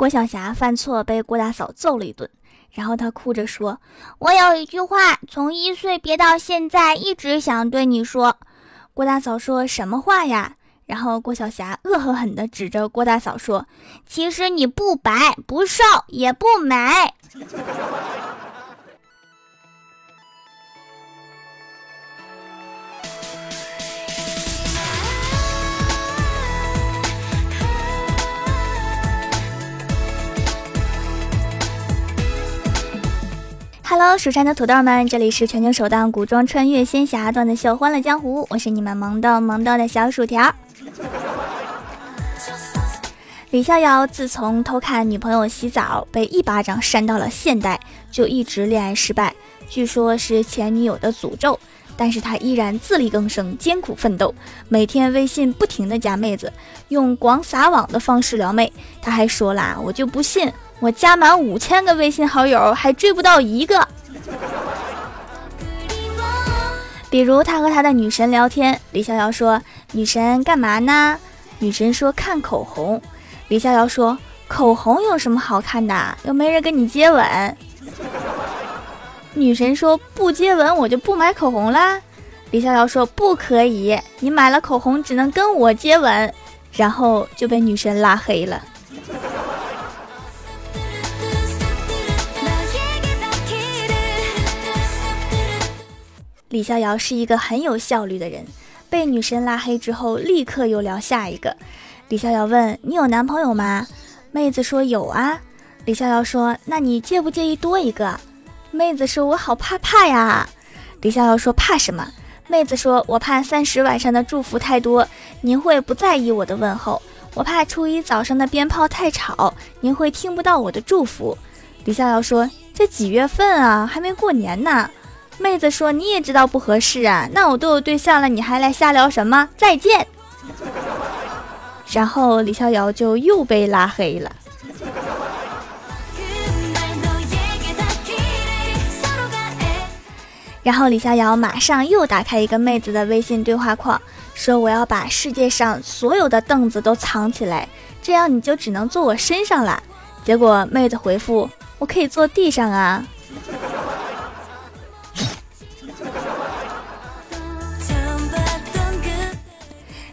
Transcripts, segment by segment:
郭晓霞犯错被郭大嫂揍了一顿，然后她哭着说：“我有一句话，从一岁憋到现在，一直想对你说。”郭大嫂说什么话呀？然后郭晓霞恶狠狠地指着郭大嫂说：“其实你不白不瘦也不美。” Hello，蜀山的土豆们，这里是全球首档古装穿越仙侠段子秀《欢乐江湖》，我是你们萌逗萌逗的小薯条。李逍遥自从偷看女朋友洗澡被一巴掌扇到了现代，就一直恋爱失败，据说是前女友的诅咒。但是他依然自力更生，艰苦奋斗，每天微信不停的加妹子，用广撒网的方式撩妹。他还说啦，我就不信。我加满五千个微信好友，还追不到一个。比如他和他的女神聊天，李逍遥说：“女神干嘛呢？”女神说：“看口红。”李逍遥说：“口红有什么好看的？又没人跟你接吻。”女神说：“不接吻我就不买口红啦。”李逍遥说：“不可以，你买了口红只能跟我接吻。”然后就被女神拉黑了。李逍遥是一个很有效率的人，被女神拉黑之后，立刻又聊下一个。李逍遥问：“你有男朋友吗？”妹子说：“有啊。”李逍遥说：“那你介不介意多一个？”妹子说：“我好怕怕呀。”李逍遥说：“怕什么？”妹子说：“我怕三十晚上的祝福太多，您会不在意我的问候；我怕初一早上的鞭炮太吵，您会听不到我的祝福。”李逍遥说：“这几月份啊？还没过年呢。”妹子说：“你也知道不合适啊，那我都有对象了，你还来瞎聊什么？再见。”然后李逍遥就又被拉黑了。然后李逍遥马上又打开一个妹子的微信对话框，说：“我要把世界上所有的凳子都藏起来，这样你就只能坐我身上了。”结果妹子回复：“我可以坐地上啊。”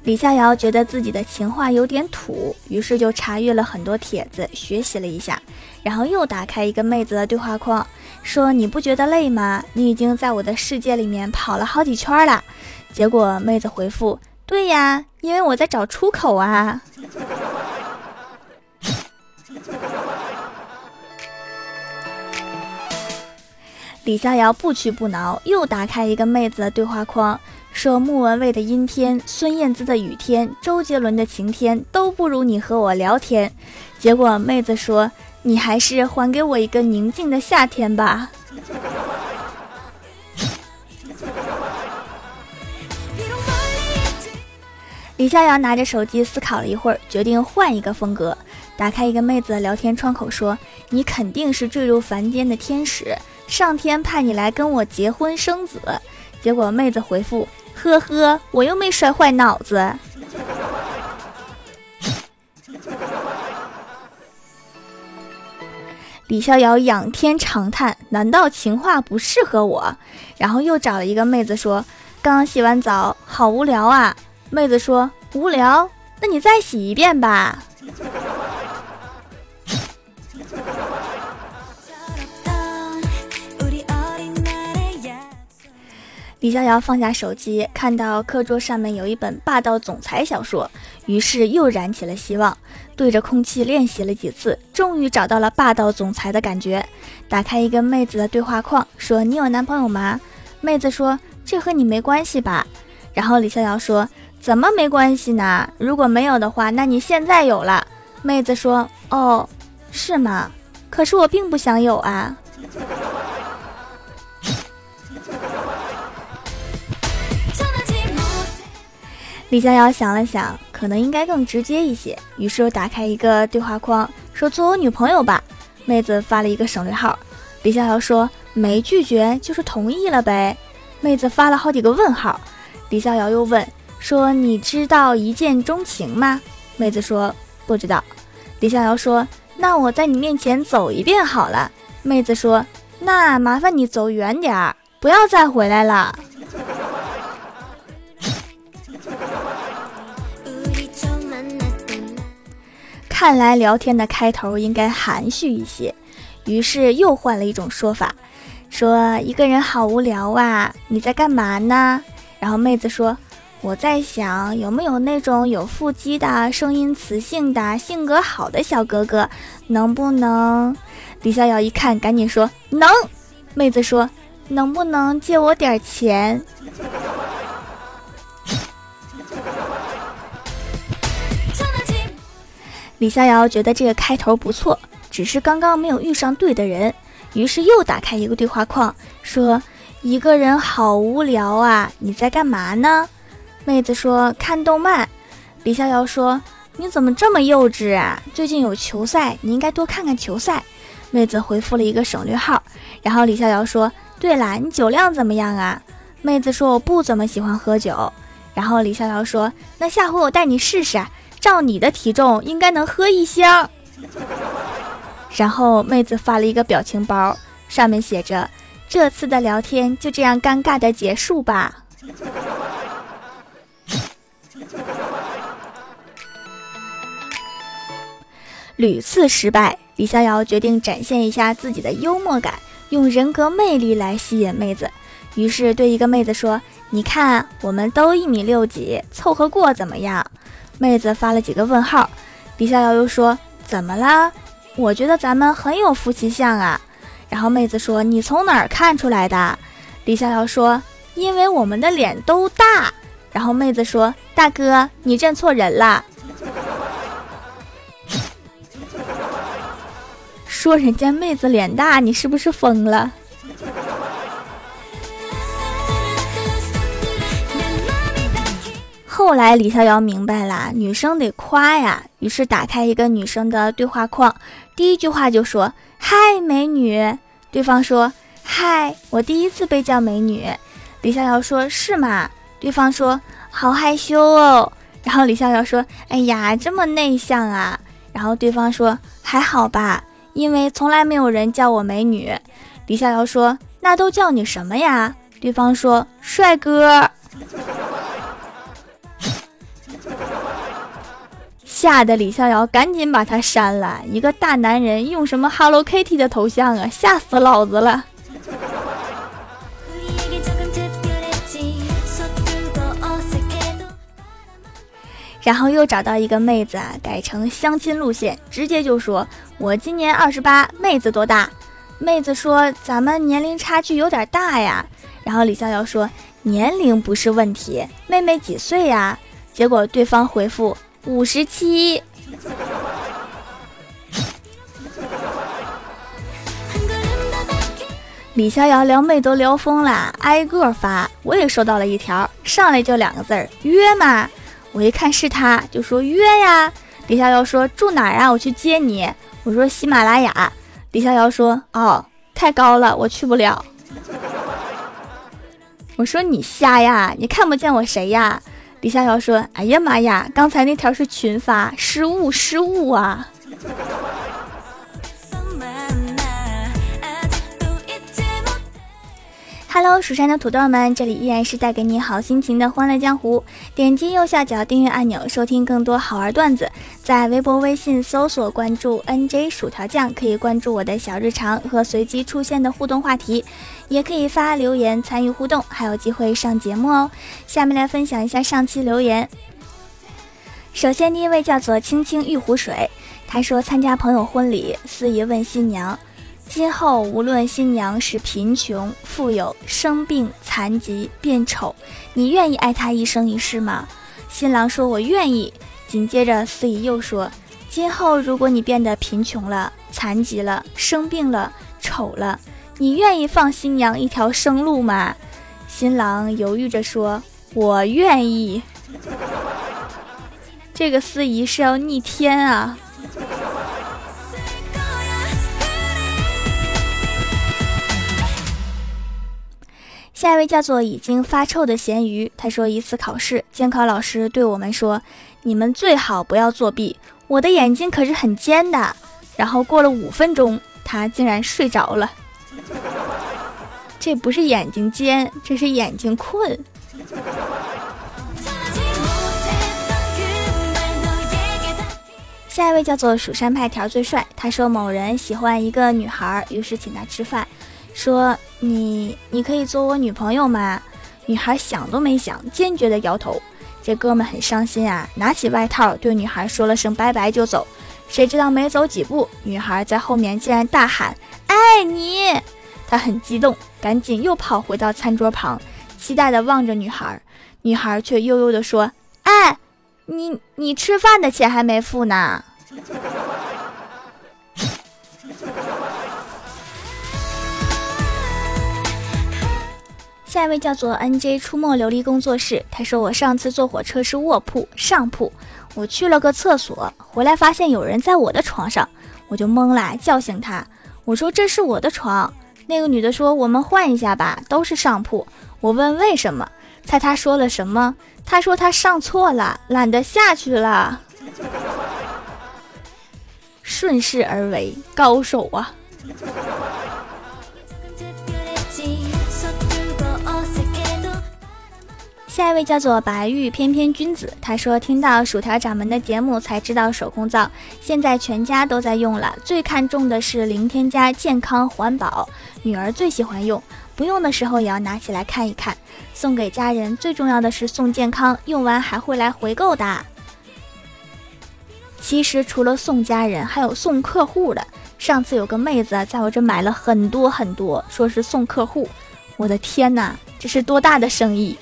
李逍遥觉得自己的情话有点土，于是就查阅了很多帖子，学习了一下，然后又打开一个妹子的对话框，说：“你不觉得累吗？你已经在我的世界里面跑了好几圈了。”结果妹子回复：“对呀，因为我在找出口啊。”李逍遥不屈不挠，又打开一个妹子的对话框。说莫文蔚的阴天，孙燕姿的雨天，周杰伦的晴天都不如你和我聊天。结果妹子说：“你还是还给我一个宁静的夏天吧。”李逍遥拿着手机思考了一会儿，决定换一个风格。打开一个妹子的聊天窗口，说：“你肯定是坠入凡间的天使，上天派你来跟我结婚生子。”结果妹子回复。呵呵，我又没摔坏脑子。李逍遥仰天长叹：“难道情话不适合我？”然后又找了一个妹子说：“刚洗完澡，好无聊啊。”妹子说：“无聊？那你再洗一遍吧。”李逍遥放下手机，看到课桌上面有一本霸道总裁小说，于是又燃起了希望，对着空气练习了几次，终于找到了霸道总裁的感觉。打开一个妹子的对话框，说：“你有男朋友吗？”妹子说：“这和你没关系吧？”然后李逍遥说：“怎么没关系呢？如果没有的话，那你现在有了。”妹子说：“哦，是吗？可是我并不想有啊。”李逍遥想了想，可能应该更直接一些，于是又打开一个对话框，说：“做我女朋友吧。”妹子发了一个省略号。李逍遥说：“没拒绝就是同意了呗。”妹子发了好几个问号。李逍遥又问说：“你知道一见钟情吗？”妹子说：“不知道。”李逍遥说：“那我在你面前走一遍好了。”妹子说：“那麻烦你走远点儿，不要再回来了。”看来聊天的开头应该含蓄一些，于是又换了一种说法，说一个人好无聊啊，你在干嘛呢？然后妹子说，我在想有没有那种有腹肌的、声音磁性的、性格好的小哥哥，能不能？李逍遥一看，赶紧说能。妹子说，能不能借我点钱？李逍遥觉得这个开头不错，只是刚刚没有遇上对的人，于是又打开一个对话框，说：“一个人好无聊啊，你在干嘛呢？”妹子说：“看动漫。”李逍遥说：“你怎么这么幼稚啊？最近有球赛，你应该多看看球赛。”妹子回复了一个省略号，然后李逍遥说：“对了，你酒量怎么样啊？”妹子说：“我不怎么喜欢喝酒。”然后李逍遥说：“那下回我带你试试。”照你的体重，应该能喝一箱。然后妹子发了一个表情包，上面写着：“这次的聊天就这样尴尬的结束吧。”屡次失败，李逍遥决定展现一下自己的幽默感，用人格魅力来吸引妹子。于是对一个妹子说：“你看，我们都一米六几，凑合过怎么样？”妹子发了几个问号，李逍遥又说：“怎么啦？我觉得咱们很有夫妻相啊。”然后妹子说：“你从哪儿看出来的？”李逍遥说：“因为我们的脸都大。”然后妹子说：“大哥，你认错人了。”说人家妹子脸大，你是不是疯了？后来李逍遥明白了，女生得夸呀，于是打开一个女生的对话框，第一句话就说：“嗨，美女。”对方说：“嗨，我第一次被叫美女。”李逍遥说：“是吗？”对方说：“好害羞哦。”然后李逍遥说：“哎呀，这么内向啊。”然后对方说：“还好吧，因为从来没有人叫我美女。”李逍遥说：“那都叫你什么呀？”对方说：“帅哥。”吓得李逍遥赶紧把他删了。一个大男人用什么 Hello Kitty 的头像啊？吓死老子了！然后又找到一个妹子啊，改成相亲路线，直接就说：“我今年二十八，妹子多大？”妹子说：“咱们年龄差距有点大呀。”然后李逍遥说：“年龄不是问题，妹妹几岁呀？”结果对方回复。五十七，李逍遥撩妹都撩疯了，挨个发。我也收到了一条，上来就两个字儿约吗？我一看是他，就说约呀。李逍遥说住哪儿啊？我去接你。我说喜马拉雅。李逍遥说哦，太高了，我去不了。我说你瞎呀？你看不见我谁呀？李逍遥说：“哎呀妈呀，刚才那条是群发，失误失误啊！” Hello，蜀山的土豆们，这里依然是带给你好心情的欢乐江湖。点击右下角订阅按钮，收听更多好玩段子。在微博、微信搜索关注 NJ 薯条酱，可以关注我的小日常和随机出现的互动话题，也可以发留言参与互动，还有机会上节目哦。下面来分享一下上期留言。首先，第一位叫做青青玉湖水，他说参加朋友婚礼，司仪问新娘。今后无论新娘是贫穷、富有、生病、残疾、变丑，你愿意爱她一生一世吗？新郎说：“我愿意。”紧接着司仪又说：“今后如果你变得贫穷了、残疾了、生病了、丑了，你愿意放新娘一条生路吗？”新郎犹豫着说：“我愿意。”这个司仪是要逆天啊！下一位叫做已经发臭的咸鱼，他说一次考试，监考老师对我们说：“你们最好不要作弊，我的眼睛可是很尖的。”然后过了五分钟，他竟然睡着了。这不是眼睛尖，这是眼睛困。下一位叫做蜀山派条最帅，他说某人喜欢一个女孩，于是请他吃饭，说你你可以做我女朋友吗？女孩想都没想，坚决的摇头。这哥们很伤心啊，拿起外套对女孩说了声拜拜就走。谁知道没走几步，女孩在后面竟然大喊爱你，他很激动，赶紧又跑回到餐桌旁，期待的望着女孩，女孩却悠悠的说：“哎。”你你吃饭的钱还没付呢。下一位叫做 N J 出没琉璃工作室，他说我上次坐火车是卧铺上铺，我去了个厕所，回来发现有人在我的床上，我就懵了，叫醒他，我说这是我的床。那个女的说我们换一下吧，都是上铺。我问为什么，猜他说了什么？他说他上错了，懒得下去了，顺势而为，高手啊！下一位叫做白玉翩翩君子，他说听到薯条掌门的节目才知道手工皂，现在全家都在用了，最看重的是零添加、健康环保，女儿最喜欢用。不用的时候也要拿起来看一看，送给家人最重要的是送健康，用完还会来回购的。其实除了送家人，还有送客户的。上次有个妹子在我这买了很多很多，说是送客户。我的天哪，这是多大的生意！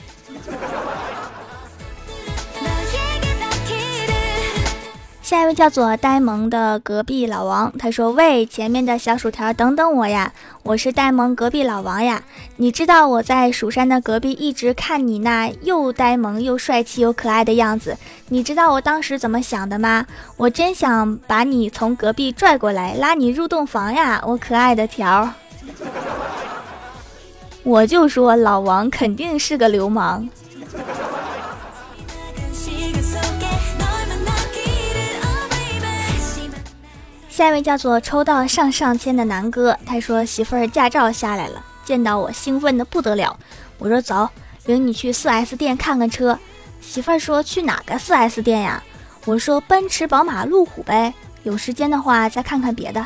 下一位叫做呆萌的隔壁老王，他说：“喂，前面的小薯条，等等我呀！我是呆萌隔壁老王呀。你知道我在蜀山的隔壁一直看你那又呆萌又帅气又可爱的样子，你知道我当时怎么想的吗？我真想把你从隔壁拽过来，拉你入洞房呀！我可爱的条，我就说老王肯定是个流氓。”下一位叫做抽到上上签的南哥，他说媳妇儿驾照下来了，见到我兴奋的不得了。我说走，领你去 4S 店看看车。媳妇儿说去哪个 4S 店呀？我说奔驰、宝马、路虎呗。有时间的话再看看别的。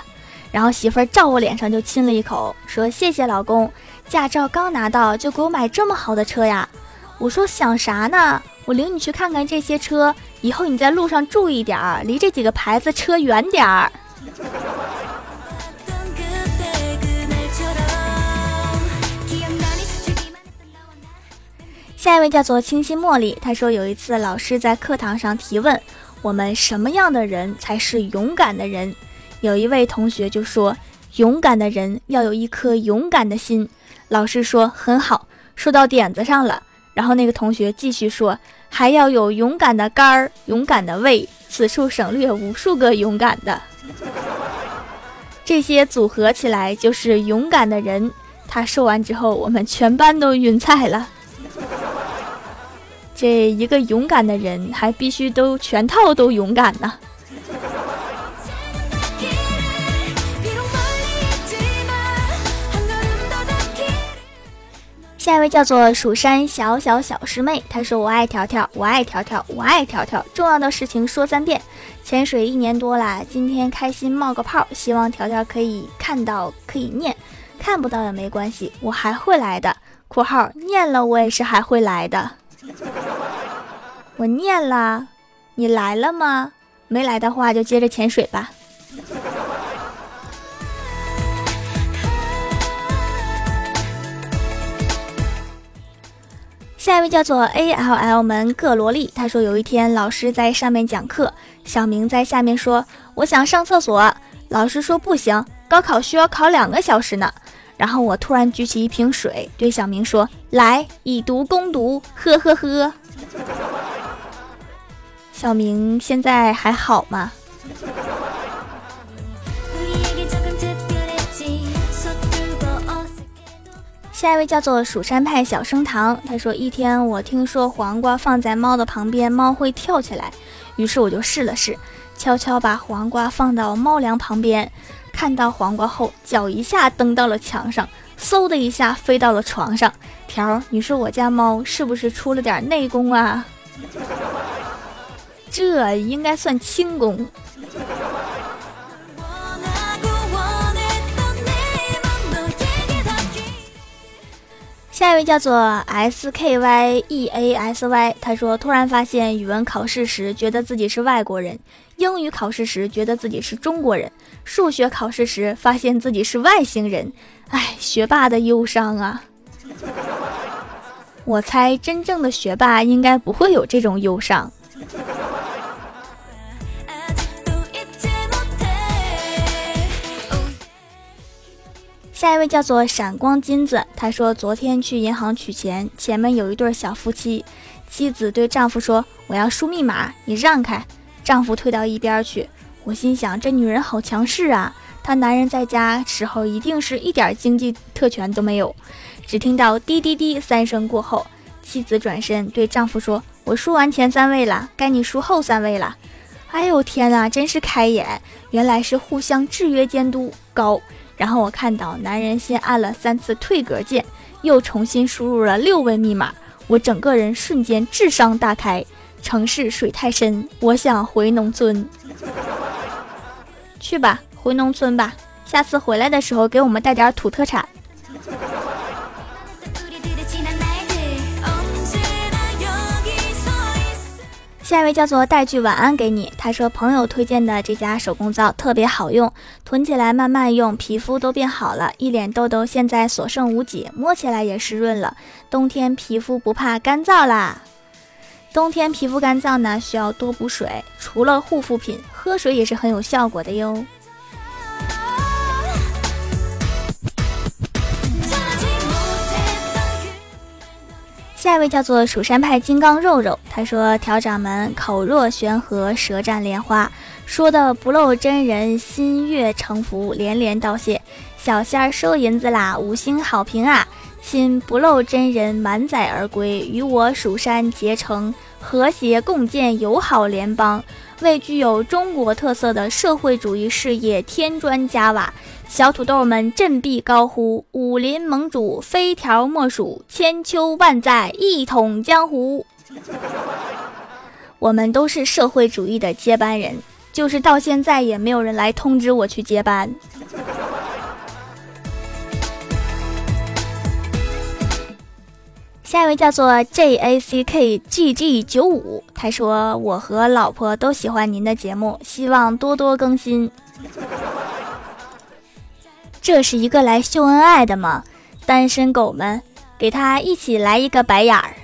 然后媳妇儿照我脸上就亲了一口，说谢谢老公，驾照刚拿到就给我买这么好的车呀。我说想啥呢？我领你去看看这些车，以后你在路上注意点儿，离这几个牌子车远点儿。下一位叫做清新茉莉，她说有一次老师在课堂上提问，我们什么样的人才是勇敢的人？有一位同学就说，勇敢的人要有一颗勇敢的心。老师说很好，说到点子上了。然后那个同学继续说，还要有勇敢的肝儿，勇敢的胃。此处省略无数个勇敢的。这些组合起来就是勇敢的人。他说完之后，我们全班都晕菜了。这一个勇敢的人，还必须都全套都勇敢呢。下一位叫做蜀山小小小师妹，她说：“我爱条条，我爱条条，我爱条条。重要的事情说三遍。潜水一年多了，今天开心冒个泡，希望条条可以看到，可以念，看不到也没关系，我还会来的。（括号念了我也是还会来的。）我念了，你来了吗？没来的话就接着潜水吧。”下一位叫做 A L L 门各萝莉，他说有一天老师在上面讲课，小明在下面说我想上厕所，老师说不行，高考需要考两个小时呢。然后我突然举起一瓶水，对小明说来以毒攻毒，呵呵呵。小明现在还好吗？下一位叫做蜀山派小升堂，他说：“一天我听说黄瓜放在猫的旁边，猫会跳起来，于是我就试了试，悄悄把黄瓜放到猫粮旁边，看到黄瓜后，脚一下蹬到了墙上，嗖的一下飞到了床上。条，你说我家猫是不是出了点内功啊？这应该算轻功。下一位叫做 S K Y E A S Y，他说突然发现语文考试时觉得自己是外国人，英语考试时觉得自己是中国人，数学考试时发现自己是外星人。哎，学霸的忧伤啊！我猜真正的学霸应该不会有这种忧伤。下一位叫做闪光金子，他说昨天去银行取钱，前面有一对小夫妻，妻子对丈夫说：“我要输密码，你让开。”丈夫退到一边去。我心想，这女人好强势啊！她男人在家时候一定是一点经济特权都没有。只听到滴滴滴三声过后，妻子转身对丈夫说：“我输完前三位了，该你输后三位了。”哎呦天哪，真是开眼！原来是互相制约监督高。然后我看到男人先按了三次退格键，又重新输入了六位密码，我整个人瞬间智商大开。城市水太深，我想回农村。去吧，回农村吧。下次回来的时候给我们带点土特产。下一位叫做带句晚安给你，他说朋友推荐的这家手工皂特别好用，囤起来慢慢用，皮肤都变好了，一脸痘痘现在所剩无几，摸起来也湿润了，冬天皮肤不怕干燥啦。冬天皮肤干燥呢，需要多补水，除了护肤品，喝水也是很有效果的哟。下一位叫做蜀山派金刚肉肉，他说：“调掌门口若悬河，舌战莲花，说的不露真人心悦诚服，连连道谢。小仙儿收银子啦，五星好评啊！亲不露真人满载而归，与我蜀山结成和谐共建友好联邦，为具有中国特色的社会主义事业添砖加瓦。”小土豆们振臂高呼：“武林盟主非条莫属，千秋万载一统江湖。”我们都是社会主义的接班人，就是到现在也没有人来通知我去接班。下一位叫做 J A C K G G 九五，他说：“我和老婆都喜欢您的节目，希望多多更新。” 这是一个来秀恩爱的吗？单身狗们，给他一起来一个白眼儿。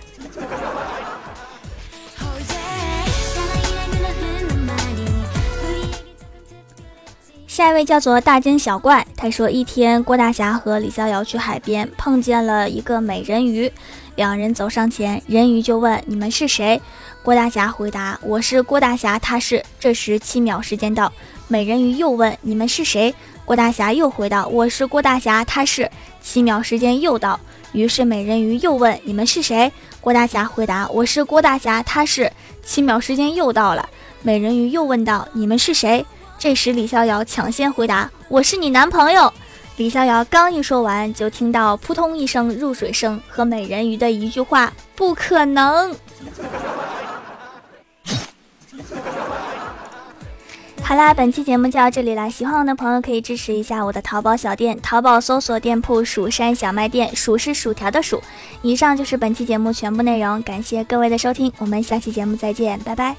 下一位叫做大惊小怪，他说一天郭大侠和李逍遥去海边，碰见了一个美人鱼，两人走上前，人鱼就问你们是谁？郭大侠回答我是郭大侠，他是。这时七秒时间到，美人鱼又问你们是谁？郭大侠又回答：“我是郭大侠，他是。”七秒时间又到，于是美人鱼又问：“你们是谁？”郭大侠回答：“我是郭大侠，他是。”七秒时间又到了，美人鱼又问道：“你们是谁？”这时李逍遥抢先回答：“我是你男朋友。”李逍遥刚一说完，就听到扑通一声入水声和美人鱼的一句话：“不可能。”好啦，本期节目就到这里啦。喜欢我的朋友可以支持一下我的淘宝小店，淘宝搜索店铺“蜀山小卖店”，蜀是薯条的蜀。以上就是本期节目全部内容，感谢各位的收听，我们下期节目再见，拜拜。